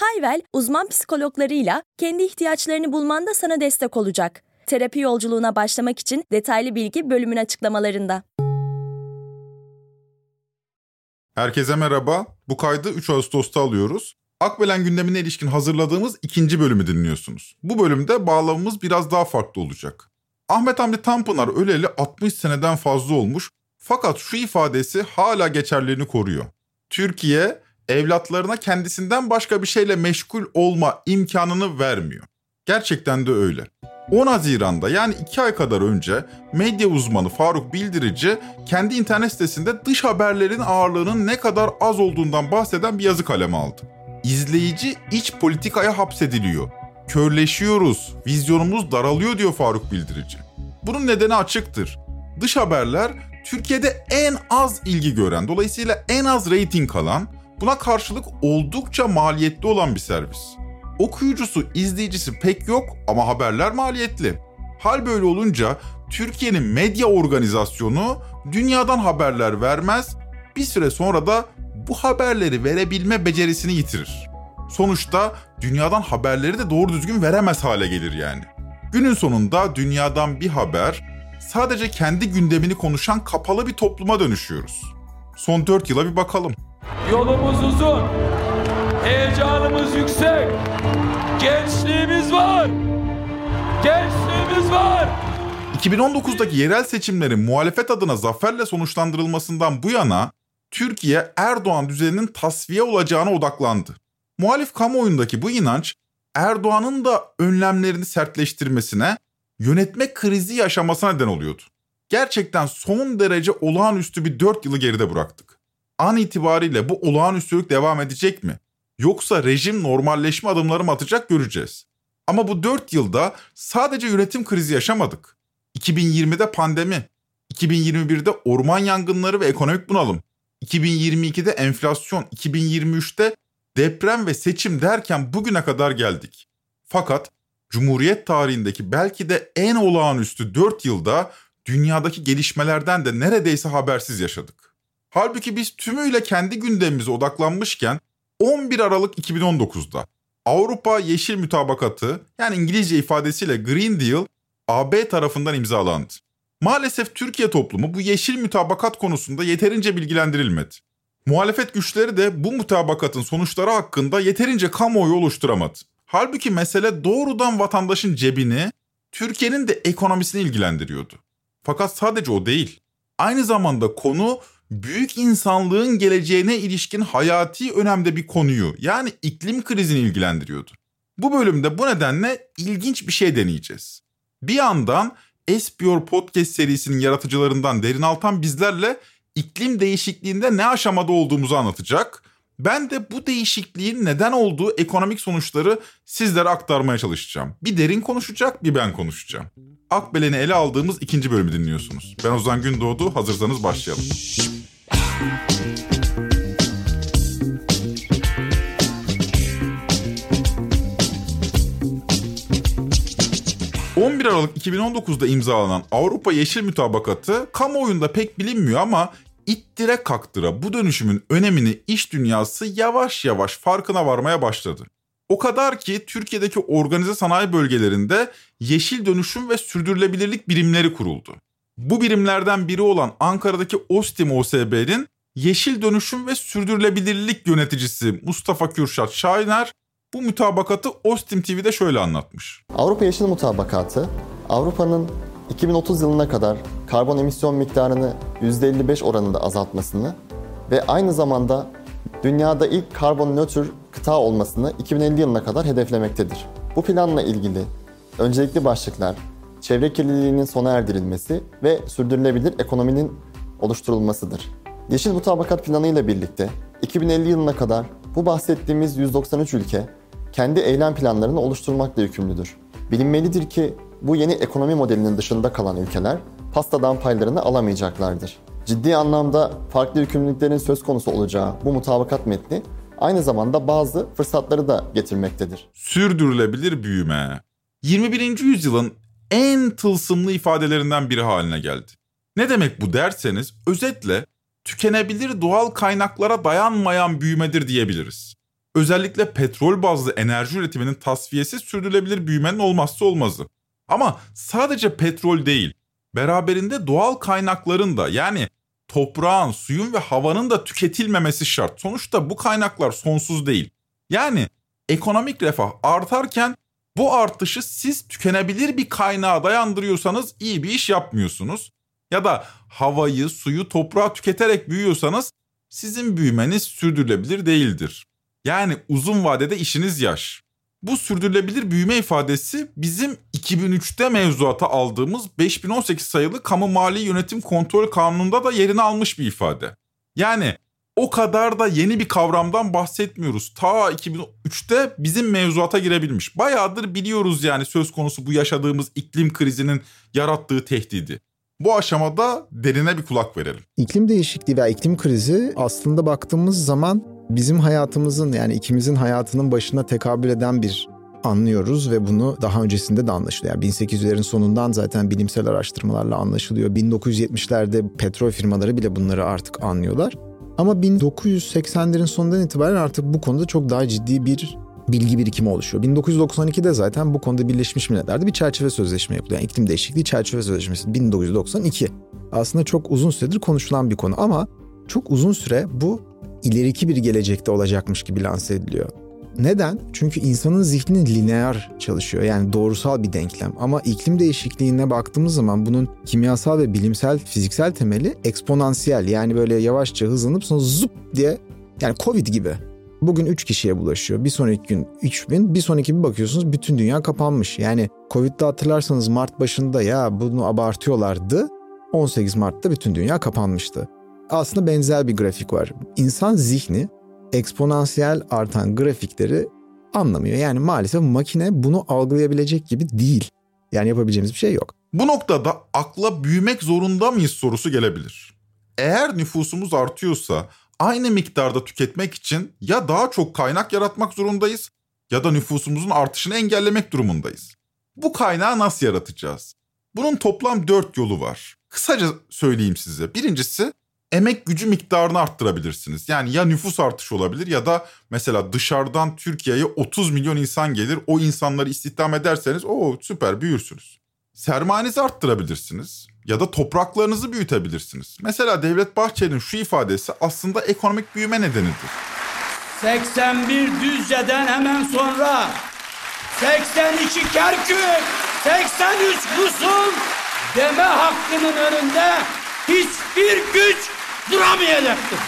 Hayvel, uzman psikologlarıyla kendi ihtiyaçlarını bulmanda sana destek olacak. Terapi yolculuğuna başlamak için detaylı bilgi bölümün açıklamalarında. Herkese merhaba. Bu kaydı 3 Ağustos'ta alıyoruz. Akbelen gündemine ilişkin hazırladığımız ikinci bölümü dinliyorsunuz. Bu bölümde bağlamımız biraz daha farklı olacak. Ahmet Hamdi Tanpınar öleli 60 seneden fazla olmuş fakat şu ifadesi hala geçerliğini koruyor. Türkiye evlatlarına kendisinden başka bir şeyle meşgul olma imkanını vermiyor. Gerçekten de öyle. 10 Haziran'da yani 2 ay kadar önce medya uzmanı Faruk Bildirici kendi internet sitesinde dış haberlerin ağırlığının ne kadar az olduğundan bahseden bir yazı kaleme aldı. İzleyici iç politikaya hapsediliyor. Körleşiyoruz, vizyonumuz daralıyor diyor Faruk Bildirici. Bunun nedeni açıktır. Dış haberler Türkiye'de en az ilgi gören, dolayısıyla en az reyting alan, buna karşılık oldukça maliyetli olan bir servis. Okuyucusu, izleyicisi pek yok ama haberler maliyetli. Hal böyle olunca Türkiye'nin medya organizasyonu dünyadan haberler vermez, bir süre sonra da bu haberleri verebilme becerisini yitirir. Sonuçta dünyadan haberleri de doğru düzgün veremez hale gelir yani. Günün sonunda dünyadan bir haber sadece kendi gündemini konuşan kapalı bir topluma dönüşüyoruz. Son 4 yıla bir bakalım. Yolumuz uzun. Heyecanımız yüksek. Gençliğimiz var. Gençliğimiz var. 2019'daki yerel seçimlerin muhalefet adına zaferle sonuçlandırılmasından bu yana Türkiye Erdoğan düzeninin tasfiye olacağına odaklandı. Muhalif kamuoyundaki bu inanç Erdoğan'ın da önlemlerini sertleştirmesine, yönetme krizi yaşamasına neden oluyordu. Gerçekten son derece olağanüstü bir 4 yılı geride bıraktık. An itibariyle bu olağanüstülük devam edecek mi? Yoksa rejim normalleşme adımları mı atacak göreceğiz. Ama bu 4 yılda sadece yönetim krizi yaşamadık. 2020'de pandemi, 2021'de orman yangınları ve ekonomik bunalım, 2022'de enflasyon, 2023'te deprem ve seçim derken bugüne kadar geldik. Fakat Cumhuriyet tarihindeki belki de en olağanüstü 4 yılda dünyadaki gelişmelerden de neredeyse habersiz yaşadık. Halbuki biz tümüyle kendi gündemimize odaklanmışken 11 Aralık 2019'da Avrupa Yeşil Mütabakatı yani İngilizce ifadesiyle Green Deal AB tarafından imzalandı. Maalesef Türkiye toplumu bu yeşil mütabakat konusunda yeterince bilgilendirilmedi. Muhalefet güçleri de bu mutabakatın sonuçları hakkında yeterince kamuoyu oluşturamadı. Halbuki mesele doğrudan vatandaşın cebini, Türkiye'nin de ekonomisini ilgilendiriyordu. Fakat sadece o değil. Aynı zamanda konu büyük insanlığın geleceğine ilişkin hayati önemde bir konuyu yani iklim krizini ilgilendiriyordu. Bu bölümde bu nedenle ilginç bir şey deneyeceğiz. Bir yandan Espior Podcast serisinin yaratıcılarından Derin Altan bizlerle iklim değişikliğinde ne aşamada olduğumuzu anlatacak. Ben de bu değişikliğin neden olduğu ekonomik sonuçları sizlere aktarmaya çalışacağım. Bir derin konuşacak, bir ben konuşacağım. Akbelen'i ele aldığımız ikinci bölümü dinliyorsunuz. Ben Ozan Gündoğdu, hazırsanız başlayalım. 11 Aralık 2019'da imzalanan Avrupa Yeşil Mütabakatı kamuoyunda pek bilinmiyor ama ittire kaktıra bu dönüşümün önemini iş dünyası yavaş yavaş farkına varmaya başladı. O kadar ki Türkiye'deki organize sanayi bölgelerinde yeşil dönüşüm ve sürdürülebilirlik birimleri kuruldu. Bu birimlerden biri olan Ankara'daki Ostim OSB'nin yeşil dönüşüm ve sürdürülebilirlik yöneticisi Mustafa Kürşat Şahiner bu mütabakatı Ostim TV'de şöyle anlatmış. Avrupa Yeşil Mutabakatı, Avrupa'nın 2030 yılına kadar karbon emisyon miktarını %55 oranında azaltmasını ve aynı zamanda dünyada ilk karbon nötr kıta olmasını 2050 yılına kadar hedeflemektedir. Bu planla ilgili öncelikli başlıklar çevre kirliliğinin sona erdirilmesi ve sürdürülebilir ekonominin oluşturulmasıdır. Yeşil Mutabakat Planı ile birlikte 2050 yılına kadar bu bahsettiğimiz 193 ülke kendi eylem planlarını oluşturmakla yükümlüdür. Bilinmelidir ki bu yeni ekonomi modelinin dışında kalan ülkeler pastadan paylarını alamayacaklardır. Ciddi anlamda farklı yükümlülüklerin söz konusu olacağı bu mutabakat metni aynı zamanda bazı fırsatları da getirmektedir. Sürdürülebilir büyüme 21. yüzyılın en tılsımlı ifadelerinden biri haline geldi. Ne demek bu derseniz özetle tükenebilir doğal kaynaklara dayanmayan büyümedir diyebiliriz. Özellikle petrol bazlı enerji üretiminin tasfiyesi sürdürülebilir büyümenin olmazsa olmazı. Ama sadece petrol değil, beraberinde doğal kaynakların da yani toprağın, suyun ve havanın da tüketilmemesi şart. Sonuçta bu kaynaklar sonsuz değil. Yani ekonomik refah artarken bu artışı siz tükenebilir bir kaynağa dayandırıyorsanız iyi bir iş yapmıyorsunuz. Ya da havayı, suyu, toprağı tüketerek büyüyorsanız sizin büyümeniz sürdürülebilir değildir. Yani uzun vadede işiniz yaş. Bu sürdürülebilir büyüme ifadesi bizim 2003'te mevzuata aldığımız 5018 sayılı Kamu Mali Yönetim Kontrol Kanunu'nda da yerini almış bir ifade. Yani o kadar da yeni bir kavramdan bahsetmiyoruz. Ta 2003'te bizim mevzuata girebilmiş. Bayağıdır biliyoruz yani söz konusu bu yaşadığımız iklim krizinin yarattığı tehdidi. Bu aşamada derine bir kulak verelim. İklim değişikliği veya iklim krizi aslında baktığımız zaman bizim hayatımızın yani ikimizin hayatının başına tekabül eden bir anlıyoruz ve bunu daha öncesinde de anlaşılıyor. Yani 1800'lerin sonundan zaten bilimsel araştırmalarla anlaşılıyor. 1970'lerde petrol firmaları bile bunları artık anlıyorlar. Ama 1980'lerin sonundan itibaren artık bu konuda çok daha ciddi bir bilgi birikimi oluşuyor. 1992'de zaten bu konuda Birleşmiş Milletler'de bir çerçeve sözleşme yapılıyor. Yani iklim değişikliği çerçeve sözleşmesi 1992. Aslında çok uzun süredir konuşulan bir konu ama çok uzun süre bu ileriki bir gelecekte olacakmış gibi lanse ediliyor. Neden? Çünkü insanın zihni lineer çalışıyor. Yani doğrusal bir denklem. Ama iklim değişikliğine baktığımız zaman bunun kimyasal ve bilimsel, fiziksel temeli eksponansiyel. Yani böyle yavaşça hızlanıp sonra zup diye yani Covid gibi. Bugün 3 kişiye bulaşıyor. Bir sonraki gün 3 bin, bir sonraki bir bakıyorsunuz bütün dünya kapanmış. Yani Covid'de hatırlarsanız Mart başında ya bunu abartıyorlardı. 18 Mart'ta bütün dünya kapanmıştı. Aslında benzer bir grafik var. İnsan zihni eksponansiyel artan grafikleri anlamıyor. Yani maalesef makine bunu algılayabilecek gibi değil. Yani yapabileceğimiz bir şey yok. Bu noktada akla büyümek zorunda mıyız sorusu gelebilir. Eğer nüfusumuz artıyorsa aynı miktarda tüketmek için ya daha çok kaynak yaratmak zorundayız ya da nüfusumuzun artışını engellemek durumundayız. Bu kaynağı nasıl yaratacağız? Bunun toplam dört yolu var. Kısaca söyleyeyim size. Birincisi emek gücü miktarını arttırabilirsiniz. Yani ya nüfus artışı olabilir ya da mesela dışarıdan Türkiye'ye 30 milyon insan gelir. O insanları istihdam ederseniz o süper büyürsünüz. Sermayenizi arttırabilirsiniz ya da topraklarınızı büyütebilirsiniz. Mesela Devlet Bahçeli'nin şu ifadesi aslında ekonomik büyüme nedenidir. 81 Düzce'den hemen sonra 82 Kerkük, 83 Musul deme hakkının önünde hiçbir güç duramayacaktır.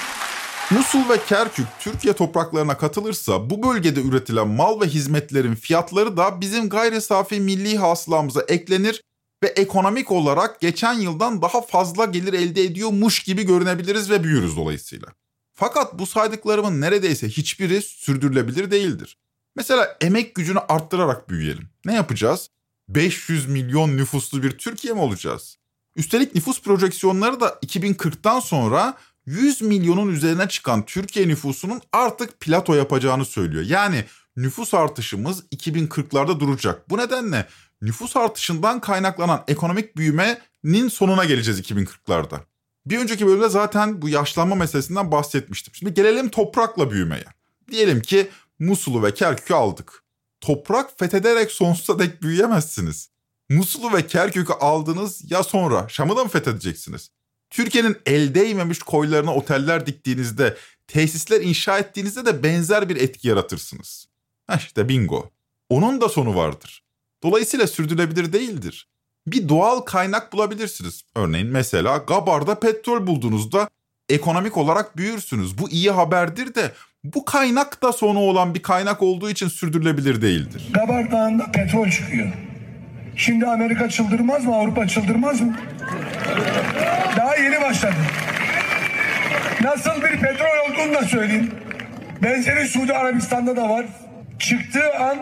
Musul ve Kerkük Türkiye topraklarına katılırsa bu bölgede üretilen mal ve hizmetlerin fiyatları da bizim gayri safi milli hasılamıza eklenir ve ekonomik olarak geçen yıldan daha fazla gelir elde ediyormuş gibi görünebiliriz ve büyürüz dolayısıyla. Fakat bu saydıklarımın neredeyse hiçbiri sürdürülebilir değildir. Mesela emek gücünü arttırarak büyüyelim. Ne yapacağız? 500 milyon nüfuslu bir Türkiye mi olacağız? Üstelik nüfus projeksiyonları da 2040'tan sonra 100 milyonun üzerine çıkan Türkiye nüfusunun artık plato yapacağını söylüyor. Yani nüfus artışımız 2040'larda duracak. Bu nedenle nüfus artışından kaynaklanan ekonomik büyümenin sonuna geleceğiz 2040'larda. Bir önceki bölümde zaten bu yaşlanma meselesinden bahsetmiştim. Şimdi gelelim toprakla büyümeye. Diyelim ki Musul'u ve Kerkük'ü aldık. Toprak fethederek sonsuza dek büyüyemezsiniz. Musul'u ve Kerkük'ü aldınız ya sonra Şam'ı da mı fethedeceksiniz? Türkiye'nin el değmemiş koylarına oteller diktiğinizde, tesisler inşa ettiğinizde de benzer bir etki yaratırsınız. Ha işte bingo. Onun da sonu vardır. Dolayısıyla sürdürülebilir değildir. Bir doğal kaynak bulabilirsiniz. Örneğin mesela Gabar'da petrol bulduğunuzda ekonomik olarak büyürsünüz. Bu iyi haberdir de bu kaynak da sonu olan bir kaynak olduğu için sürdürülebilir değildir. Gabar Dağı'nda petrol çıkıyor. Şimdi Amerika çıldırmaz mı? Avrupa çıldırmaz mı? Daha yeni başladı. Nasıl bir petrol olduğunu da söyleyeyim. Benzeri Suudi Arabistan'da da var. Çıktığı an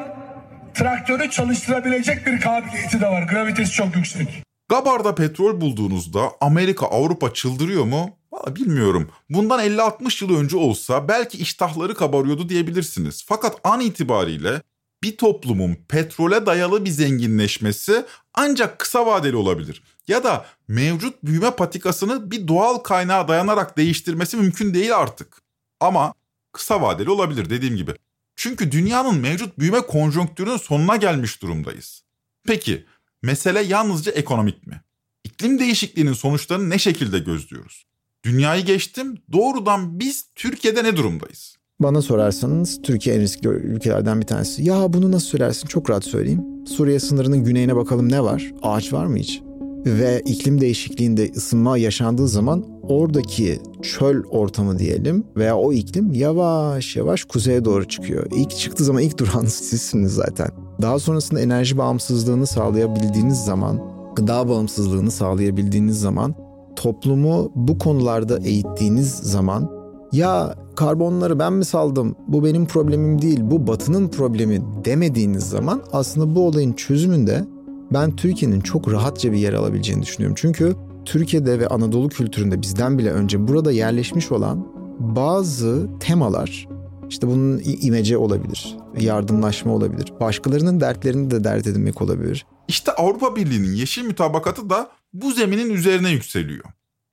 traktörü çalıştırabilecek bir kabiliyeti de var. Gravitesi çok yüksek. Gabar'da petrol bulduğunuzda Amerika, Avrupa çıldırıyor mu? Valla bilmiyorum. Bundan 50-60 yıl önce olsa belki iştahları kabarıyordu diyebilirsiniz. Fakat an itibariyle bir toplumun petrole dayalı bir zenginleşmesi ancak kısa vadeli olabilir. Ya da mevcut büyüme patikasını bir doğal kaynağa dayanarak değiştirmesi mümkün değil artık. Ama kısa vadeli olabilir dediğim gibi. Çünkü dünyanın mevcut büyüme konjonktürünün sonuna gelmiş durumdayız. Peki mesele yalnızca ekonomik mi? İklim değişikliğinin sonuçlarını ne şekilde gözlüyoruz? Dünyayı geçtim doğrudan biz Türkiye'de ne durumdayız? Bana sorarsanız Türkiye en riskli ülkelerden bir tanesi. Ya bunu nasıl söylersin? Çok rahat söyleyeyim. Suriye sınırının güneyine bakalım ne var? Ağaç var mı hiç? Ve iklim değişikliğinde ısınma yaşandığı zaman oradaki çöl ortamı diyelim veya o iklim yavaş yavaş kuzeye doğru çıkıyor. İlk çıktığı zaman ilk durağınız sizsiniz zaten. Daha sonrasında enerji bağımsızlığını sağlayabildiğiniz zaman, gıda bağımsızlığını sağlayabildiğiniz zaman, toplumu bu konularda eğittiğiniz zaman ya karbonları ben mi saldım bu benim problemim değil bu batının problemi demediğiniz zaman aslında bu olayın çözümünde ben Türkiye'nin çok rahatça bir yer alabileceğini düşünüyorum. Çünkü Türkiye'de ve Anadolu kültüründe bizden bile önce burada yerleşmiş olan bazı temalar işte bunun imece olabilir, yardımlaşma olabilir, başkalarının dertlerini de dert edinmek olabilir. İşte Avrupa Birliği'nin yeşil mütabakatı da bu zeminin üzerine yükseliyor.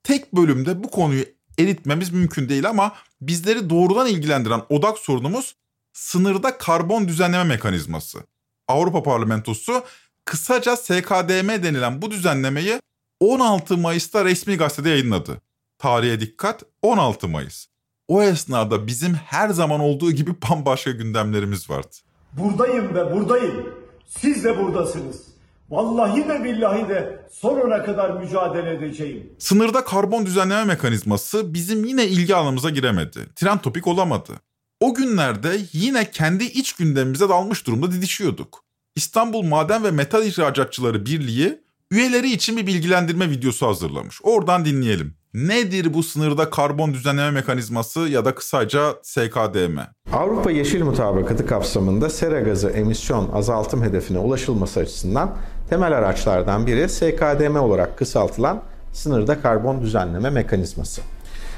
Tek bölümde bu konuyu eritmemiz mümkün değil ama bizleri doğrudan ilgilendiren odak sorunumuz sınırda karbon düzenleme mekanizması. Avrupa Parlamentosu kısaca SKDM denilen bu düzenlemeyi 16 Mayıs'ta resmi gazetede yayınladı. Tarihe dikkat 16 Mayıs. O esnada bizim her zaman olduğu gibi bambaşka gündemlerimiz vardı. Buradayım ve buradayım. Siz de buradasınız. Vallahi de billahi de sonuna kadar mücadele edeceğim. Sınırda karbon düzenleme mekanizması bizim yine ilgi alanımıza giremedi. Trend topik olamadı. O günlerde yine kendi iç gündemimize dalmış durumda didişiyorduk. İstanbul Maden ve Metal İhracatçıları Birliği üyeleri için bir bilgilendirme videosu hazırlamış. Oradan dinleyelim. Nedir bu sınırda karbon düzenleme mekanizması ya da kısaca SKDM? Avrupa Yeşil Mutabakatı kapsamında sera gazı emisyon azaltım hedefine ulaşılması açısından temel araçlardan biri SKDM olarak kısaltılan sınırda karbon düzenleme mekanizması.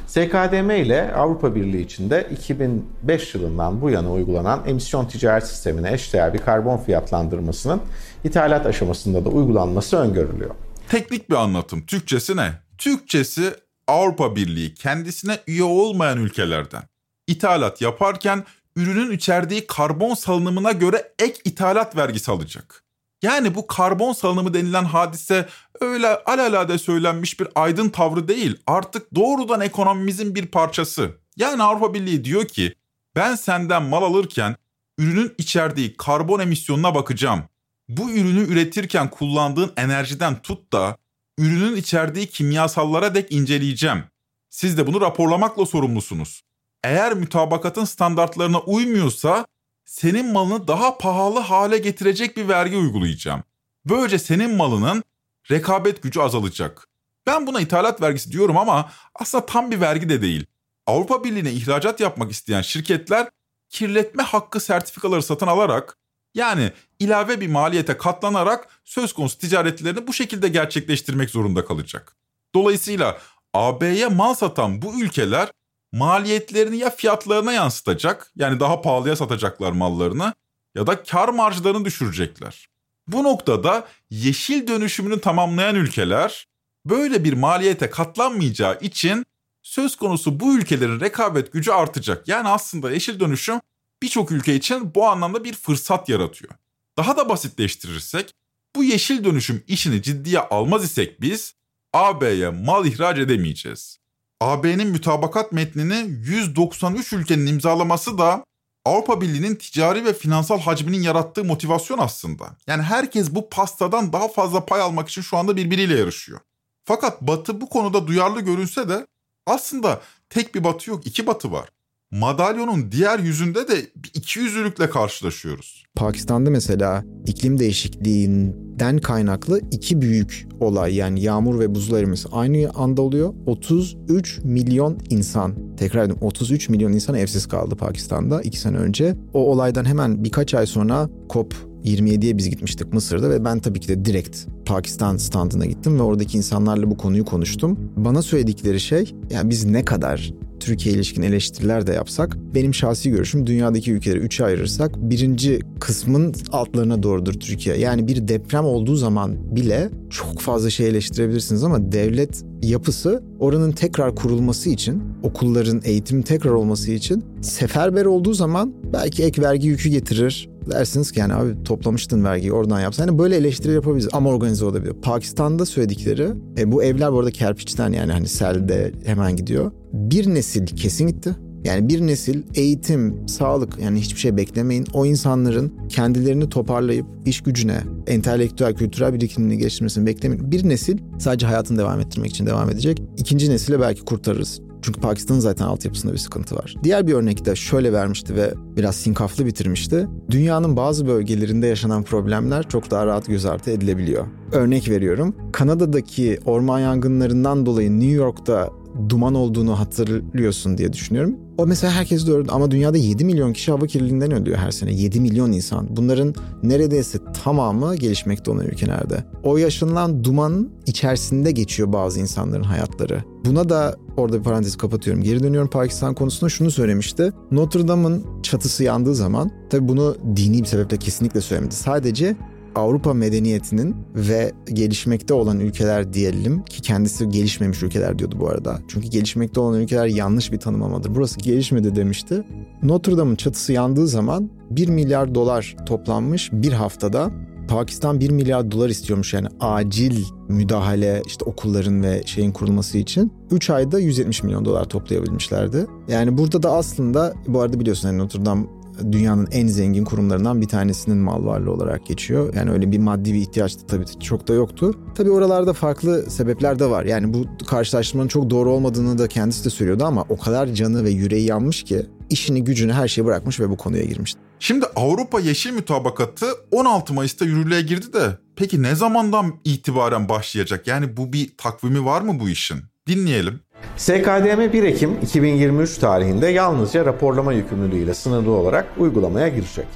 SKDM ile Avrupa Birliği içinde 2005 yılından bu yana uygulanan emisyon ticaret sistemine eşdeğer bir karbon fiyatlandırmasının ithalat aşamasında da uygulanması öngörülüyor. Teknik bir anlatım. Türkçesi ne? Türkçesi Avrupa Birliği kendisine üye olmayan ülkelerden ithalat yaparken ürünün içerdiği karbon salınımına göre ek ithalat vergisi alacak. Yani bu karbon salınımı denilen hadise öyle alalade söylenmiş bir aydın tavrı değil. Artık doğrudan ekonomimizin bir parçası. Yani Avrupa Birliği diyor ki ben senden mal alırken ürünün içerdiği karbon emisyonuna bakacağım. Bu ürünü üretirken kullandığın enerjiden tut da ürünün içerdiği kimyasallara dek inceleyeceğim. Siz de bunu raporlamakla sorumlusunuz. Eğer mütabakatın standartlarına uymuyorsa senin malını daha pahalı hale getirecek bir vergi uygulayacağım. Böylece senin malının rekabet gücü azalacak. Ben buna ithalat vergisi diyorum ama aslında tam bir vergi de değil. Avrupa Birliği'ne ihracat yapmak isteyen şirketler kirletme hakkı sertifikaları satın alarak yani ilave bir maliyete katlanarak söz konusu ticaretlerini bu şekilde gerçekleştirmek zorunda kalacak. Dolayısıyla AB'ye mal satan bu ülkeler maliyetlerini ya fiyatlarına yansıtacak yani daha pahalıya satacaklar mallarını ya da kar marjlarını düşürecekler. Bu noktada yeşil dönüşümünü tamamlayan ülkeler böyle bir maliyete katlanmayacağı için söz konusu bu ülkelerin rekabet gücü artacak. Yani aslında yeşil dönüşüm birçok ülke için bu anlamda bir fırsat yaratıyor. Daha da basitleştirirsek bu yeşil dönüşüm işini ciddiye almaz isek biz AB'ye mal ihraç edemeyeceğiz. AB'nin mütabakat metnini 193 ülkenin imzalaması da Avrupa Birliği'nin ticari ve finansal hacminin yarattığı motivasyon aslında. Yani herkes bu pastadan daha fazla pay almak için şu anda birbiriyle yarışıyor. Fakat Batı bu konuda duyarlı görünse de aslında tek bir Batı yok, iki Batı var madalyonun diğer yüzünde de iki yüzlülükle karşılaşıyoruz. Pakistan'da mesela iklim değişikliğinden kaynaklı iki büyük olay yani yağmur ve buzul erimesi aynı anda oluyor. 33 milyon insan tekrar ediyorum 33 milyon insan evsiz kaldı Pakistan'da iki sene önce. O olaydan hemen birkaç ay sonra COP 27'ye biz gitmiştik Mısır'da ve ben tabii ki de direkt Pakistan standına gittim ve oradaki insanlarla bu konuyu konuştum. Bana söyledikleri şey yani biz ne kadar Türkiye ilişkin eleştiriler de yapsak benim şahsi görüşüm dünyadaki ülkeleri üçe ayırırsak birinci kısmın altlarına doğrudur Türkiye. Yani bir deprem olduğu zaman bile çok fazla şey eleştirebilirsiniz ama devlet yapısı oranın tekrar kurulması için, okulların eğitim tekrar olması için seferber olduğu zaman belki ek vergi yükü getirir. Dersiniz ki yani abi toplamıştın vergiyi oradan yapsan. Yani böyle eleştiri yapabiliriz ama organize olabilir. Pakistan'da söyledikleri, e, bu evler bu arada kerpiçten yani hani selde hemen gidiyor. Bir nesil kesin gitti. Yani bir nesil eğitim, sağlık yani hiçbir şey beklemeyin. O insanların kendilerini toparlayıp iş gücüne, entelektüel, kültürel birikimini geliştirmesini beklemeyin. Bir nesil sadece hayatını devam ettirmek için devam edecek. İkinci nesile belki kurtarırız. Çünkü Pakistan'ın zaten altyapısında bir sıkıntı var. Diğer bir örnek de şöyle vermişti ve biraz sinkaflı bitirmişti. Dünyanın bazı bölgelerinde yaşanan problemler çok daha rahat göz ardı edilebiliyor. Örnek veriyorum. Kanada'daki orman yangınlarından dolayı New York'ta duman olduğunu hatırlıyorsun diye düşünüyorum. O mesela herkes de ama dünyada 7 milyon kişi hava kirliliğinden ölüyor her sene. 7 milyon insan. Bunların neredeyse tamamı gelişmekte olan ülkelerde. O yaşanılan dumanın içerisinde geçiyor bazı insanların hayatları. Buna da orada bir parantez kapatıyorum. Geri dönüyorum Pakistan konusunda şunu söylemişti. Notre Dame'ın çatısı yandığı zaman tabii bunu dini bir sebeple kesinlikle söylemedi. Sadece Avrupa medeniyetinin ve gelişmekte olan ülkeler diyelim ki kendisi gelişmemiş ülkeler diyordu bu arada. Çünkü gelişmekte olan ülkeler yanlış bir tanımlamadır. Burası gelişmedi demişti. Notre Dame'ın çatısı yandığı zaman 1 milyar dolar toplanmış bir haftada. Pakistan 1 milyar dolar istiyormuş yani acil müdahale işte okulların ve şeyin kurulması için. 3 ayda 170 milyon dolar toplayabilmişlerdi. Yani burada da aslında bu arada biliyorsun hani Notre Dame dünyanın en zengin kurumlarından bir tanesinin mal varlığı olarak geçiyor. Yani öyle bir maddi bir ihtiyaç da tabii çok da yoktu. Tabii oralarda farklı sebepler de var. Yani bu karşılaştırmanın çok doğru olmadığını da kendisi de söylüyordu ama o kadar canı ve yüreği yanmış ki işini gücünü her şeyi bırakmış ve bu konuya girmiş. Şimdi Avrupa Yeşil Mütabakatı 16 Mayıs'ta yürürlüğe girdi de peki ne zamandan itibaren başlayacak? Yani bu bir takvimi var mı bu işin? Dinleyelim. SKDM 1 Ekim 2023 tarihinde yalnızca raporlama yükümlülüğüyle sınırlı olarak uygulamaya girecek.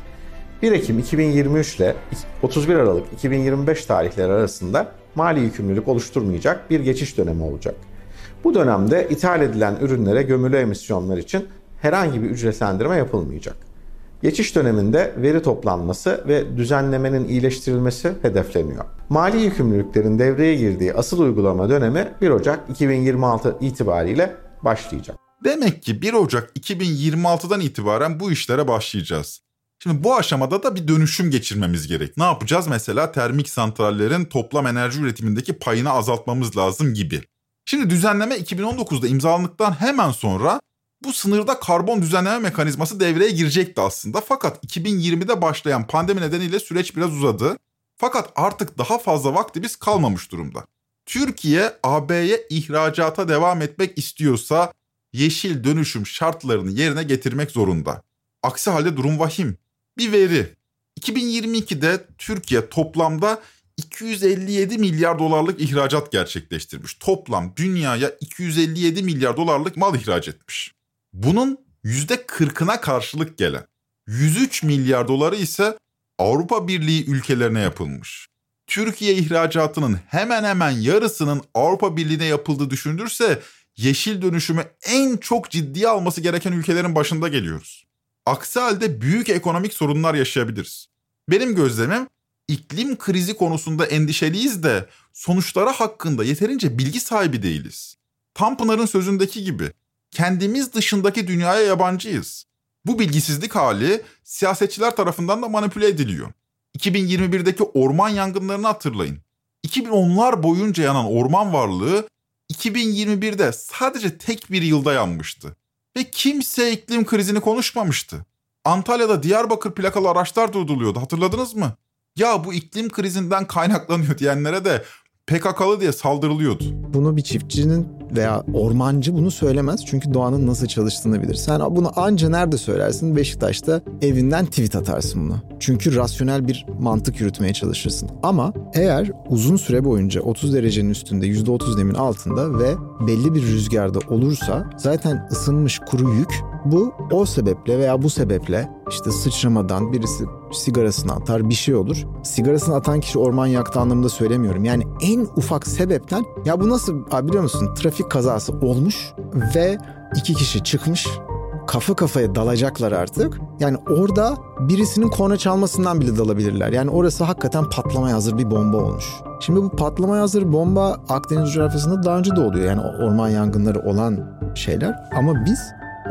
1 Ekim 2023 ile 31 Aralık 2025 tarihleri arasında mali yükümlülük oluşturmayacak bir geçiş dönemi olacak. Bu dönemde ithal edilen ürünlere gömülü emisyonlar için herhangi bir ücretlendirme yapılmayacak. Geçiş döneminde veri toplanması ve düzenlemenin iyileştirilmesi hedefleniyor. Mali yükümlülüklerin devreye girdiği asıl uygulama dönemi 1 Ocak 2026 itibariyle başlayacak. Demek ki 1 Ocak 2026'dan itibaren bu işlere başlayacağız. Şimdi bu aşamada da bir dönüşüm geçirmemiz gerek. Ne yapacağız? Mesela termik santrallerin toplam enerji üretimindeki payını azaltmamız lazım gibi. Şimdi düzenleme 2019'da imzalandıktan hemen sonra bu sınırda karbon düzenleme mekanizması devreye girecekti aslında. Fakat 2020'de başlayan pandemi nedeniyle süreç biraz uzadı. Fakat artık daha fazla vaktimiz kalmamış durumda. Türkiye AB'ye ihracata devam etmek istiyorsa yeşil dönüşüm şartlarını yerine getirmek zorunda. Aksi halde durum vahim. Bir veri. 2022'de Türkiye toplamda 257 milyar dolarlık ihracat gerçekleştirmiş. Toplam dünyaya 257 milyar dolarlık mal ihraç etmiş. Bunun %40'ına karşılık gelen 103 milyar doları ise Avrupa Birliği ülkelerine yapılmış. Türkiye ihracatının hemen hemen yarısının Avrupa Birliği'ne yapıldığı düşünülürse yeşil dönüşümü en çok ciddiye alması gereken ülkelerin başında geliyoruz. Aksi halde büyük ekonomik sorunlar yaşayabiliriz. Benim gözlemim iklim krizi konusunda endişeliyiz de sonuçlara hakkında yeterince bilgi sahibi değiliz. Tanpınar'ın sözündeki gibi kendimiz dışındaki dünyaya yabancıyız. Bu bilgisizlik hali siyasetçiler tarafından da manipüle ediliyor. 2021'deki orman yangınlarını hatırlayın. 2010'lar boyunca yanan orman varlığı 2021'de sadece tek bir yılda yanmıştı. Ve kimse iklim krizini konuşmamıştı. Antalya'da Diyarbakır plakalı araçlar durduruluyordu hatırladınız mı? Ya bu iklim krizinden kaynaklanıyor diyenlere de PKK'lı diye saldırılıyordu. Bunu bir çiftçinin veya ormancı bunu söylemez çünkü doğanın nasıl çalıştığını bilir. Sen bunu anca nerede söylersin? Beşiktaş'ta evinden tweet atarsın bunu. Çünkü rasyonel bir mantık yürütmeye çalışırsın. Ama eğer uzun süre boyunca 30 derecenin üstünde %30 nemin altında ve belli bir rüzgarda olursa zaten ısınmış kuru yük Bu o sebeple veya bu sebeple işte sıçramadan birisi sigarasını atar bir şey olur. Sigarasını atan kişi orman yaktı anlamında söylemiyorum. Yani en ufak sebepten ya bu nasıl abi biliyor musun trafik kazası olmuş ve iki kişi çıkmış kafa kafaya dalacaklar artık. Yani orada birisinin korna çalmasından bile dalabilirler. Yani orası hakikaten patlamaya hazır bir bomba olmuş. Şimdi bu patlamaya hazır bomba Akdeniz coğrafyasında daha önce de oluyor. Yani orman yangınları olan şeyler. Ama biz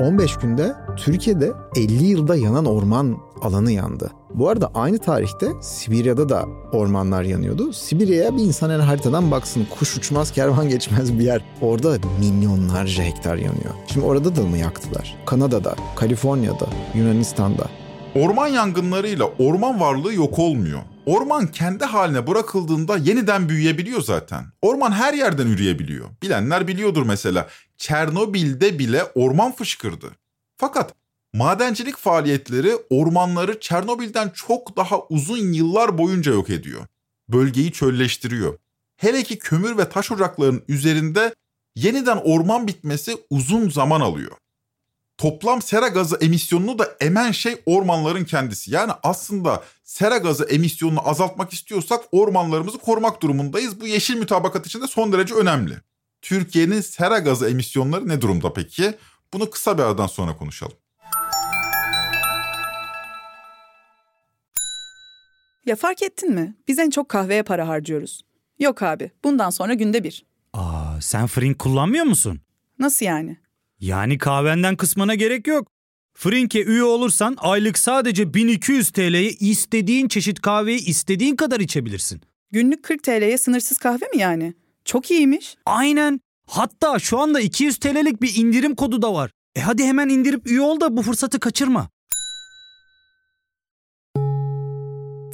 15 günde Türkiye'de 50 yılda yanan orman alanı yandı. Bu arada aynı tarihte Sibirya'da da ormanlar yanıyordu. Sibirya'ya bir insan yani haritadan baksın kuş uçmaz kervan geçmez bir yer. Orada milyonlarca hektar yanıyor. Şimdi orada da mı yaktılar? Kanada'da, Kaliforniya'da, Yunanistan'da. Orman yangınlarıyla orman varlığı yok olmuyor. Orman kendi haline bırakıldığında yeniden büyüyebiliyor zaten. Orman her yerden üreyebiliyor. Bilenler biliyordur mesela. Çernobil'de bile orman fışkırdı. Fakat madencilik faaliyetleri ormanları Çernobil'den çok daha uzun yıllar boyunca yok ediyor. Bölgeyi çölleştiriyor. Hele ki kömür ve taş ocaklarının üzerinde yeniden orman bitmesi uzun zaman alıyor. Toplam sera gazı emisyonunu da emen şey ormanların kendisi. Yani aslında sera gazı emisyonunu azaltmak istiyorsak ormanlarımızı korumak durumundayız. Bu yeşil mütabakat için de son derece önemli. Türkiye'nin sera gazı emisyonları ne durumda peki? Bunu kısa bir aradan sonra konuşalım. Ya fark ettin mi? Biz en çok kahveye para harcıyoruz. Yok abi, bundan sonra günde bir. Aa, sen Frink kullanmıyor musun? Nasıl yani? Yani kahvenden kısmına gerek yok. Frink'e üye olursan aylık sadece 1200 TL'ye istediğin çeşit kahveyi istediğin kadar içebilirsin. Günlük 40 TL'ye sınırsız kahve mi yani? Çok iyiymiş. Aynen. Hatta şu anda 200 TL'lik bir indirim kodu da var. E hadi hemen indirip üye ol da bu fırsatı kaçırma.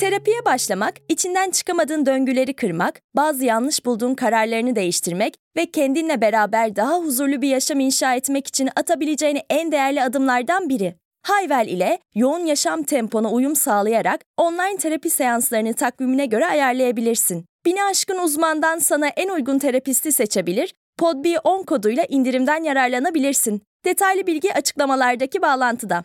Terapiye başlamak, içinden çıkamadığın döngüleri kırmak, bazı yanlış bulduğun kararlarını değiştirmek ve kendinle beraber daha huzurlu bir yaşam inşa etmek için atabileceğin en değerli adımlardan biri. Hayvel ile yoğun yaşam tempona uyum sağlayarak online terapi seanslarını takvimine göre ayarlayabilirsin. Bini aşkın uzmandan sana en uygun terapisti seçebilir, podb10 koduyla indirimden yararlanabilirsin. Detaylı bilgi açıklamalardaki bağlantıda.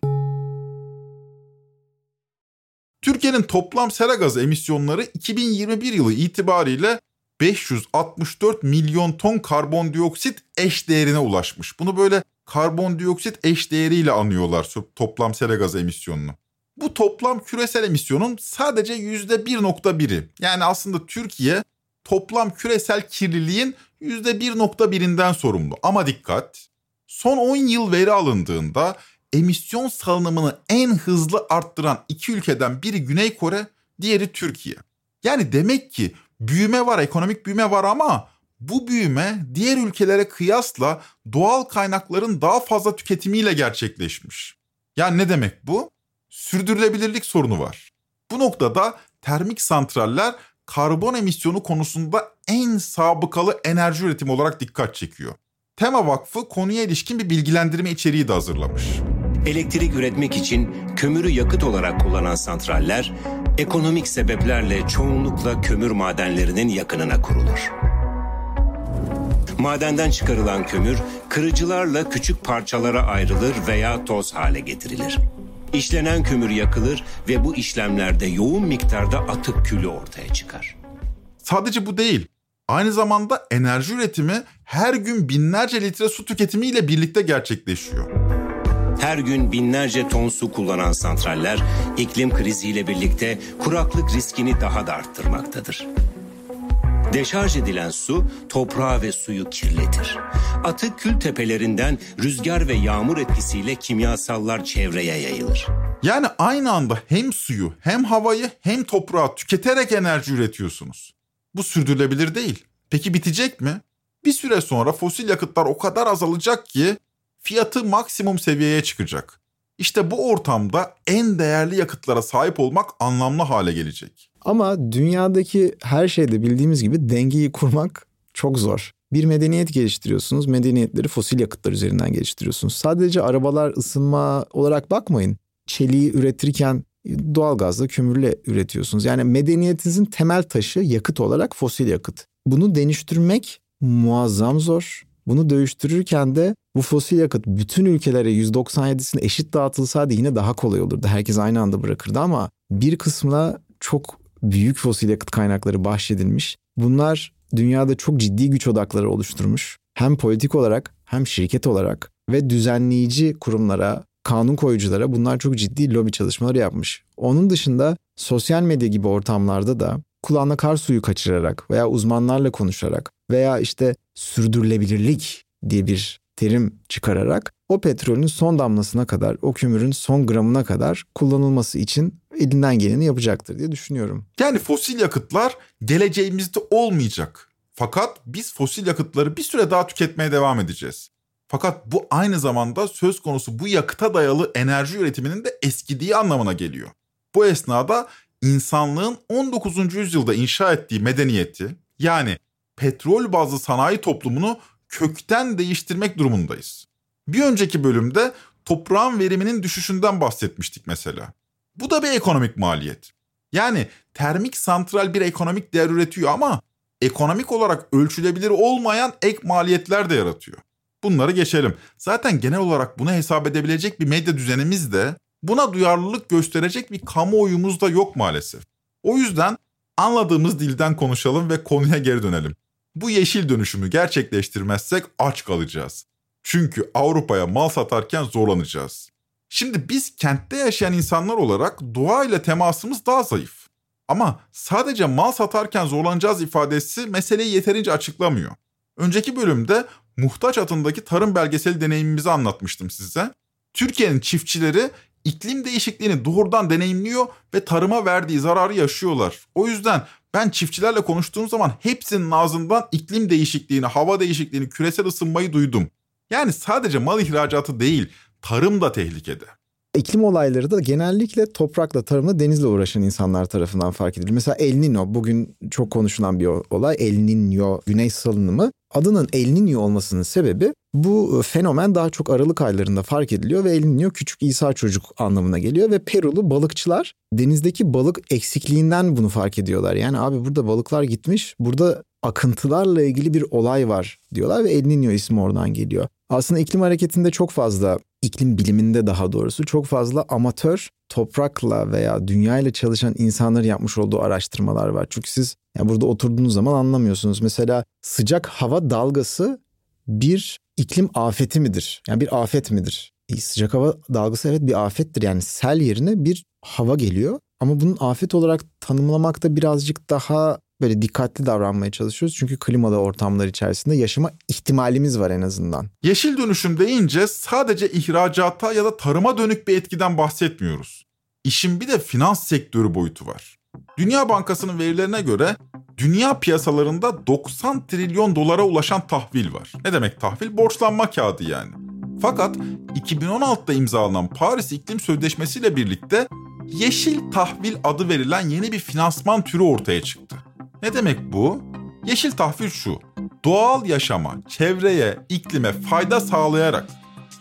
Türkiye'nin toplam sera gazı emisyonları 2021 yılı itibariyle 564 milyon ton karbondioksit eş değerine ulaşmış. Bunu böyle karbondioksit eş değeriyle anıyorlar toplam sera gazı emisyonunu. Bu toplam küresel emisyonun sadece %1.1'i. Yani aslında Türkiye toplam küresel kirliliğin %1.1'inden sorumlu. Ama dikkat, son 10 yıl veri alındığında emisyon salınımını en hızlı arttıran iki ülkeden biri Güney Kore, diğeri Türkiye. Yani demek ki büyüme var, ekonomik büyüme var ama bu büyüme diğer ülkelere kıyasla doğal kaynakların daha fazla tüketimiyle gerçekleşmiş. Yani ne demek bu? Sürdürülebilirlik sorunu var. Bu noktada termik santraller karbon emisyonu konusunda en sabıkalı enerji üretimi olarak dikkat çekiyor. Tema Vakfı konuya ilişkin bir bilgilendirme içeriği de hazırlamış. Elektrik üretmek için kömürü yakıt olarak kullanan santraller, ekonomik sebeplerle çoğunlukla kömür madenlerinin yakınına kurulur. Madenden çıkarılan kömür kırıcılarla küçük parçalara ayrılır veya toz hale getirilir. İşlenen kömür yakılır ve bu işlemlerde yoğun miktarda atık külü ortaya çıkar. Sadece bu değil. Aynı zamanda enerji üretimi her gün binlerce litre su tüketimiyle birlikte gerçekleşiyor. Her gün binlerce ton su kullanan santraller iklim kriziyle birlikte kuraklık riskini daha da arttırmaktadır. Deşarj edilen su toprağı ve suyu kirletir. Atık kül tepelerinden rüzgar ve yağmur etkisiyle kimyasallar çevreye yayılır. Yani aynı anda hem suyu hem havayı hem toprağı tüketerek enerji üretiyorsunuz. Bu sürdürülebilir değil. Peki bitecek mi? Bir süre sonra fosil yakıtlar o kadar azalacak ki fiyatı maksimum seviyeye çıkacak. İşte bu ortamda en değerli yakıtlara sahip olmak anlamlı hale gelecek. Ama dünyadaki her şeyde bildiğimiz gibi dengeyi kurmak çok zor. Bir medeniyet geliştiriyorsunuz. Medeniyetleri fosil yakıtlar üzerinden geliştiriyorsunuz. Sadece arabalar ısınma olarak bakmayın. Çeliği üretirken doğalgazla kömürle üretiyorsunuz. Yani medeniyetinizin temel taşı yakıt olarak fosil yakıt. Bunu dönüştürmek muazzam zor Bunu dövüştürürken de bu fosil yakıt bütün ülkelere %97'sine eşit dağıtılsaydı yine daha kolay olurdu. Herkes aynı anda bırakırdı ama bir kısmına çok büyük fosil yakıt kaynakları bahşedilmiş. Bunlar dünyada çok ciddi güç odakları oluşturmuş. Hem politik olarak hem şirket olarak ve düzenleyici kurumlara, kanun koyuculara bunlar çok ciddi lobi çalışmaları yapmış. Onun dışında sosyal medya gibi ortamlarda da kulağına kar suyu kaçırarak veya uzmanlarla konuşarak veya işte sürdürülebilirlik diye bir terim çıkararak o petrolün son damlasına kadar, o kömürün son gramına kadar kullanılması için elinden geleni yapacaktır diye düşünüyorum. Yani fosil yakıtlar geleceğimizde olmayacak. Fakat biz fosil yakıtları bir süre daha tüketmeye devam edeceğiz. Fakat bu aynı zamanda söz konusu bu yakıta dayalı enerji üretiminin de eskidiği anlamına geliyor. Bu esnada insanlığın 19. yüzyılda inşa ettiği medeniyeti yani petrol bazlı sanayi toplumunu kökten değiştirmek durumundayız. Bir önceki bölümde toprağın veriminin düşüşünden bahsetmiştik mesela. Bu da bir ekonomik maliyet. Yani termik santral bir ekonomik değer üretiyor ama ekonomik olarak ölçülebilir olmayan ek maliyetler de yaratıyor. Bunları geçelim. Zaten genel olarak bunu hesap edebilecek bir medya düzenimiz de buna duyarlılık gösterecek bir kamuoyumuz da yok maalesef. O yüzden anladığımız dilden konuşalım ve konuya geri dönelim. Bu yeşil dönüşümü gerçekleştirmezsek aç kalacağız. Çünkü Avrupa'ya mal satarken zorlanacağız. Şimdi biz kentte yaşayan insanlar olarak doğayla temasımız daha zayıf. Ama sadece mal satarken zorlanacağız ifadesi meseleyi yeterince açıklamıyor. Önceki bölümde muhtaç atındaki tarım belgeseli deneyimimizi anlatmıştım size. Türkiye'nin çiftçileri iklim değişikliğini doğrudan deneyimliyor ve tarıma verdiği zararı yaşıyorlar. O yüzden ben çiftçilerle konuştuğum zaman hepsinin ağzından iklim değişikliğini, hava değişikliğini, küresel ısınmayı duydum. Yani sadece mal ihracatı değil, tarım da tehlikede. İklim olayları da genellikle toprakla, tarımla, denizle uğraşan insanlar tarafından fark edilir. Mesela El Nino bugün çok konuşulan bir olay. El Nino güney salınımı. Adının El Nino olmasının sebebi bu fenomen daha çok Aralık aylarında fark ediliyor ve El Nino küçük İsa çocuk anlamına geliyor ve Perulu balıkçılar denizdeki balık eksikliğinden bunu fark ediyorlar. Yani abi burada balıklar gitmiş, burada akıntılarla ilgili bir olay var diyorlar ve El Nino ismi oradan geliyor. Aslında iklim hareketinde çok fazla, iklim biliminde daha doğrusu çok fazla amatör toprakla veya dünyayla çalışan insanların yapmış olduğu araştırmalar var. Çünkü siz yani burada oturduğunuz zaman anlamıyorsunuz. Mesela sıcak hava dalgası bir iklim afeti midir? Yani bir afet midir? E, sıcak hava dalgası evet bir afettir. Yani sel yerine bir hava geliyor. Ama bunun afet olarak tanımlamakta birazcık daha böyle dikkatli davranmaya çalışıyoruz. Çünkü klimalı ortamlar içerisinde yaşama ihtimalimiz var en azından. Yeşil dönüşüm deyince sadece ihracata ya da tarıma dönük bir etkiden bahsetmiyoruz. İşin bir de finans sektörü boyutu var. Dünya Bankası'nın verilerine göre dünya piyasalarında 90 trilyon dolara ulaşan tahvil var. Ne demek tahvil? Borçlanma kağıdı yani. Fakat 2016'da imzalanan Paris İklim Sözleşmesi ile birlikte yeşil tahvil adı verilen yeni bir finansman türü ortaya çıktı. Ne demek bu? Yeşil tahvil şu. Doğal yaşama, çevreye, iklime fayda sağlayarak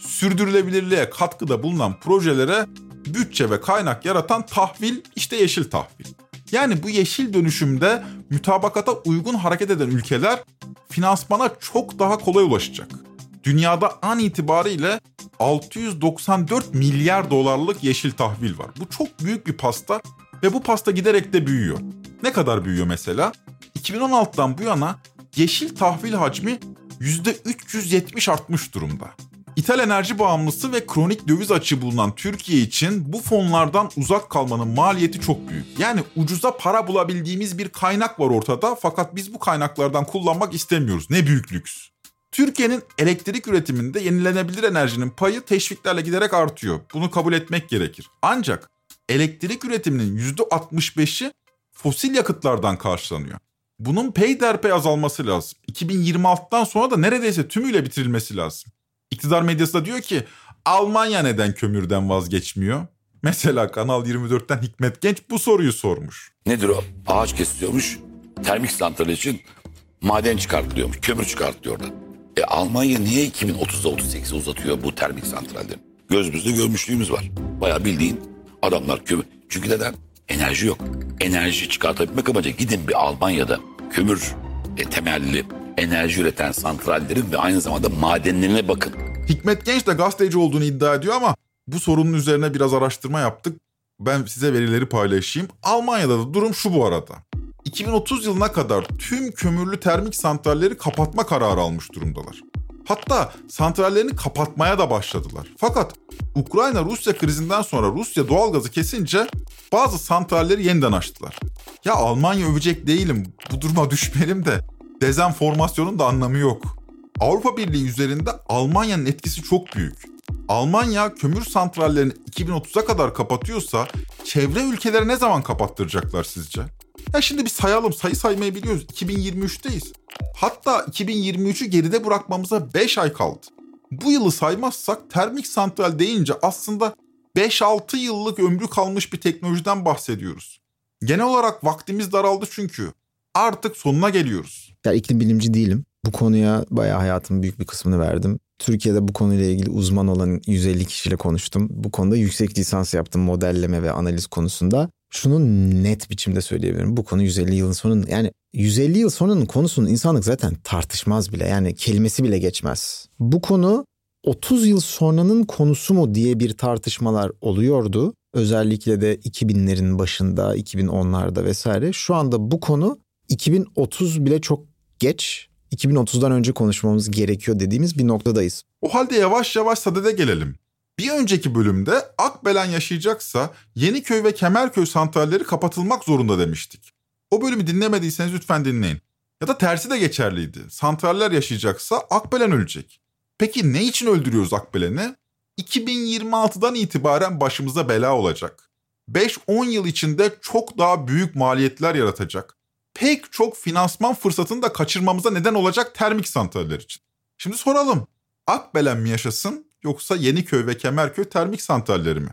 sürdürülebilirliğe katkıda bulunan projelere bütçe ve kaynak yaratan tahvil işte yeşil tahvil. Yani bu yeşil dönüşümde mütabakata uygun hareket eden ülkeler finansmana çok daha kolay ulaşacak. Dünyada an itibariyle 694 milyar dolarlık yeşil tahvil var. Bu çok büyük bir pasta ve bu pasta giderek de büyüyor. Ne kadar büyüyor mesela? 2016'dan bu yana yeşil tahvil hacmi %370 artmış durumda. İthal enerji bağımlısı ve kronik döviz açığı bulunan Türkiye için bu fonlardan uzak kalmanın maliyeti çok büyük. Yani ucuza para bulabildiğimiz bir kaynak var ortada fakat biz bu kaynaklardan kullanmak istemiyoruz. Ne büyük lüks. Türkiye'nin elektrik üretiminde yenilenebilir enerjinin payı teşviklerle giderek artıyor. Bunu kabul etmek gerekir. Ancak elektrik üretiminin %65'i fosil yakıtlardan karşılanıyor. Bunun peyderpey azalması lazım. 2026'dan sonra da neredeyse tümüyle bitirilmesi lazım. İktidar medyası da diyor ki Almanya neden kömürden vazgeçmiyor? Mesela Kanal 24'ten Hikmet Genç bu soruyu sormuş. Nedir o? Ağaç kesiliyormuş. Termik santral için maden çıkartılıyormuş. Kömür çıkartılıyor. E Almanya niye 2030'da 38'e uzatıyor bu termik santralleri? Gözümüzde görmüşlüğümüz var. Baya bildiğin adamlar kömür. Çünkü neden? Enerji yok. Enerji çıkartabilmek amacı gidin bir Almanya'da kömür e, temelli enerji üreten santrallerin ve aynı zamanda madenlerine bakın. Hikmet Genç de gazeteci olduğunu iddia ediyor ama bu sorunun üzerine biraz araştırma yaptık. Ben size verileri paylaşayım. Almanya'da da durum şu bu arada. 2030 yılına kadar tüm kömürlü termik santralleri kapatma kararı almış durumdalar. Hatta santrallerini kapatmaya da başladılar. Fakat Ukrayna-Rusya krizinden sonra Rusya doğalgazı kesince bazı santralleri yeniden açtılar. Ya Almanya övecek değilim, bu duruma düşmeyelim de dezenformasyonun da anlamı yok. Avrupa Birliği üzerinde Almanya'nın etkisi çok büyük. Almanya kömür santrallerini 2030'a kadar kapatıyorsa çevre ülkeleri ne zaman kapattıracaklar sizce? Ya şimdi bir sayalım sayı saymayı biliyoruz 2023'teyiz. Hatta 2023'ü geride bırakmamıza 5 ay kaldı. Bu yılı saymazsak termik santral deyince aslında 5-6 yıllık ömrü kalmış bir teknolojiden bahsediyoruz. Genel olarak vaktimiz daraldı çünkü. Artık sonuna geliyoruz. Ya iklim bilimci değilim. Bu konuya bayağı hayatımın büyük bir kısmını verdim. Türkiye'de bu konuyla ilgili uzman olan 150 kişiyle konuştum. Bu konuda yüksek lisans yaptım modelleme ve analiz konusunda. Şunu net biçimde söyleyebilirim. Bu konu 150 yılın sonunun yani 150 yıl sonunun konusunu insanlık zaten tartışmaz bile. Yani kelimesi bile geçmez. Bu konu 30 yıl sonranın konusu mu diye bir tartışmalar oluyordu. Özellikle de 2000'lerin başında, 2010'larda vesaire. Şu anda bu konu 2030 bile çok geç 2030'dan önce konuşmamız gerekiyor dediğimiz bir noktadayız. O halde yavaş yavaş sadede gelelim. Bir önceki bölümde Akbelen yaşayacaksa Yeniköy ve Kemerköy santralleri kapatılmak zorunda demiştik. O bölümü dinlemediyseniz lütfen dinleyin. Ya da tersi de geçerliydi. Santraller yaşayacaksa Akbelen ölecek. Peki ne için öldürüyoruz Akbelen'i? 2026'dan itibaren başımıza bela olacak. 5-10 yıl içinde çok daha büyük maliyetler yaratacak pek çok finansman fırsatını da kaçırmamıza neden olacak termik santraller için. Şimdi soralım. Akbelen mi yaşasın yoksa Yeniköy ve Kemerköy termik santralleri mi?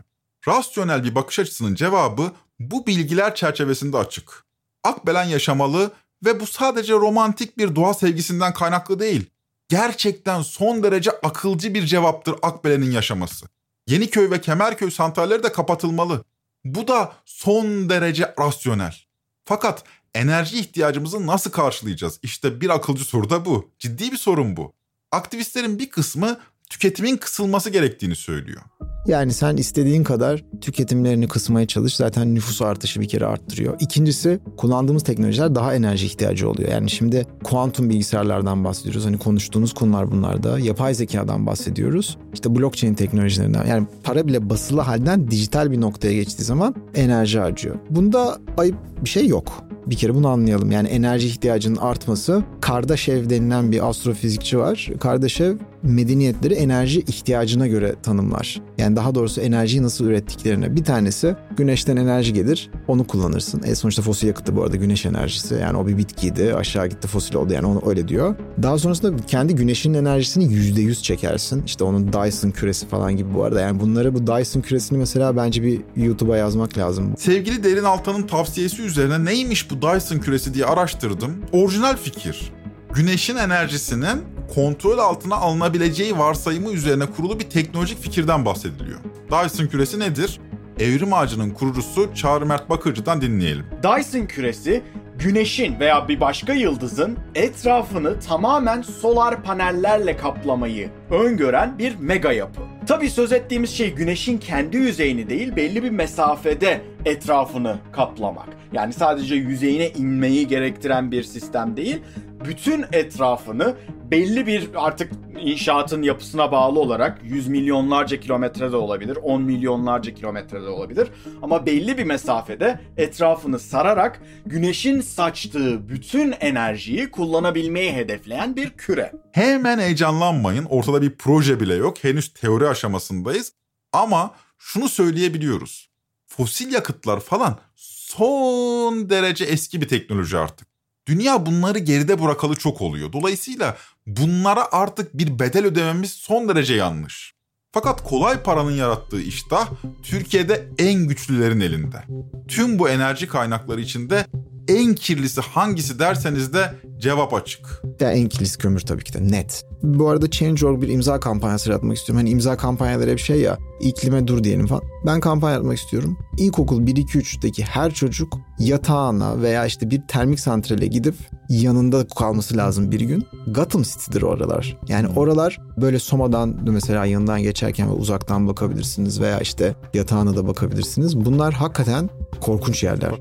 Rasyonel bir bakış açısının cevabı bu bilgiler çerçevesinde açık. Akbelen yaşamalı ve bu sadece romantik bir doğa sevgisinden kaynaklı değil. Gerçekten son derece akılcı bir cevaptır Akbelen'in yaşaması. Yeniköy ve Kemerköy santralleri de kapatılmalı. Bu da son derece rasyonel. Fakat enerji ihtiyacımızı nasıl karşılayacağız? İşte bir akılcı soru da bu. Ciddi bir sorun bu. Aktivistlerin bir kısmı tüketimin kısılması gerektiğini söylüyor. Yani sen istediğin kadar tüketimlerini kısmaya çalış zaten nüfus artışı bir kere arttırıyor. İkincisi kullandığımız teknolojiler daha enerji ihtiyacı oluyor. Yani şimdi kuantum bilgisayarlardan bahsediyoruz. Hani konuştuğumuz konular bunlarda. Yapay zekadan bahsediyoruz. İşte blockchain teknolojilerinden. Yani para bile basılı halden dijital bir noktaya geçtiği zaman enerji harcıyor. Bunda ayıp bir şey yok. Bir kere bunu anlayalım. Yani enerji ihtiyacının artması. Kardashev denilen bir astrofizikçi var. Kardashev medeniyetleri enerji ihtiyacına göre tanımlar. Yani daha doğrusu enerjiyi nasıl ürettiklerine. Bir tanesi güneşten enerji gelir, onu kullanırsın. E sonuçta fosil yakıtı bu arada güneş enerjisi. Yani o bir bitkiydi, aşağı gitti fosil oldu yani onu öyle diyor. Daha sonrasında kendi güneşin enerjisini %100 çekersin. İşte onun Dyson küresi falan gibi bu arada. Yani bunları bu Dyson küresini mesela bence bir YouTube'a yazmak lazım. Sevgili Derin Altan'ın tavsiyesi üzerine neymiş bu Dyson küresi diye araştırdım. Orijinal fikir. Güneşin enerjisinin kontrol altına alınabileceği varsayımı üzerine kurulu bir teknolojik fikirden bahsediliyor. Dyson küresi nedir? Evrim Ağacı'nın kurucusu Çağrı Mert Bakırcı'dan dinleyelim. Dyson küresi güneşin veya bir başka yıldızın etrafını tamamen solar panellerle kaplamayı öngören bir mega yapı. Tabi söz ettiğimiz şey güneşin kendi yüzeyini değil belli bir mesafede etrafını kaplamak. Yani sadece yüzeyine inmeyi gerektiren bir sistem değil, bütün etrafını belli bir artık inşaatın yapısına bağlı olarak yüz milyonlarca kilometrede olabilir, 10 milyonlarca kilometrede olabilir. Ama belli bir mesafede etrafını sararak güneşin saçtığı bütün enerjiyi kullanabilmeyi hedefleyen bir küre. Hemen heyecanlanmayın. Ortada bir proje bile yok. Henüz teori aşamasındayız. Ama şunu söyleyebiliyoruz. Fosil yakıtlar falan son derece eski bir teknoloji artık. Dünya bunları geride bırakalı çok oluyor. Dolayısıyla bunlara artık bir bedel ödememiz son derece yanlış. Fakat kolay paranın yarattığı iştah Türkiye'de en güçlülerin elinde. Tüm bu enerji kaynakları içinde en kirlisi hangisi derseniz de cevap açık. Ya en kirlisi kömür tabii ki de net. Bu arada Change.org bir imza kampanyası yaratmak istiyorum. Hani imza kampanyaları hep şey ya iklime dur diyelim falan. Ben kampanya yapmak istiyorum. İlkokul 1-2-3'teki her çocuk yatağına veya işte bir termik santrale gidip yanında kalması lazım bir gün. Gotham City'dir oralar. Yani oralar böyle Soma'dan mesela yanından geçerken ve uzaktan bakabilirsiniz veya işte yatağına da bakabilirsiniz. Bunlar hakikaten korkunç yerler.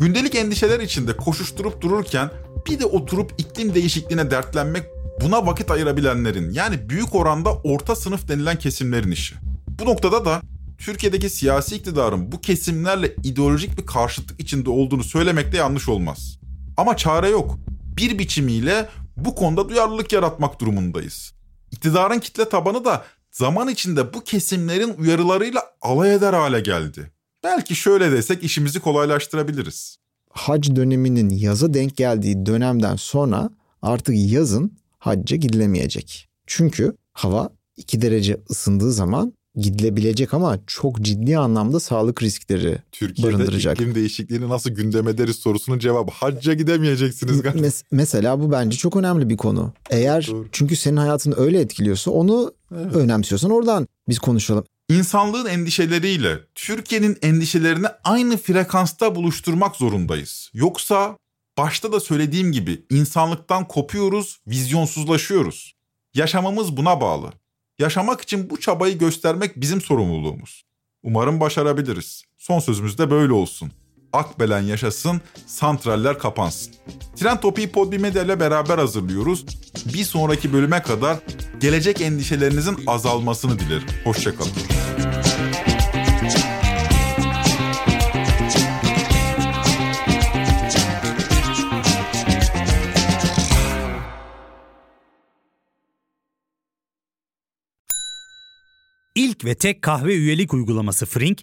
Gündelik endişeler içinde koşuşturup dururken bir de oturup iklim değişikliğine dertlenmek buna vakit ayırabilenlerin yani büyük oranda orta sınıf denilen kesimlerin işi. Bu noktada da Türkiye'deki siyasi iktidarın bu kesimlerle ideolojik bir karşıtlık içinde olduğunu söylemekte yanlış olmaz. Ama çare yok. Bir biçimiyle bu konuda duyarlılık yaratmak durumundayız. İktidarın kitle tabanı da zaman içinde bu kesimlerin uyarılarıyla alay eder hale geldi. Belki şöyle desek işimizi kolaylaştırabiliriz. Hac döneminin yaza denk geldiği dönemden sonra artık yazın hacca gidilemeyecek. Çünkü hava 2 derece ısındığı zaman gidilebilecek ama çok ciddi anlamda sağlık riskleri Türkiye'de barındıracak. iklim değişikliğini nasıl gündem ederiz sorusunun cevabı hacca gidemeyeceksiniz galiba. Mes- mesela bu bence çok önemli bir konu. Eğer Doğru. çünkü senin hayatını öyle etkiliyorsa onu önemsiyorsan oradan biz konuşalım. İnsanlığın endişeleriyle Türkiye'nin endişelerini aynı frekansta buluşturmak zorundayız. Yoksa başta da söylediğim gibi insanlıktan kopuyoruz, vizyonsuzlaşıyoruz. Yaşamamız buna bağlı. Yaşamak için bu çabayı göstermek bizim sorumluluğumuz. Umarım başarabiliriz. Son sözümüz de böyle olsun. Akbelen yaşasın, santraller kapansın. Trend Topi'yi Podbi Medya ile beraber hazırlıyoruz. Bir sonraki bölüme kadar gelecek endişelerinizin azalmasını dilerim. Hoşçakalın. İlk ve tek kahve üyelik uygulaması Frink,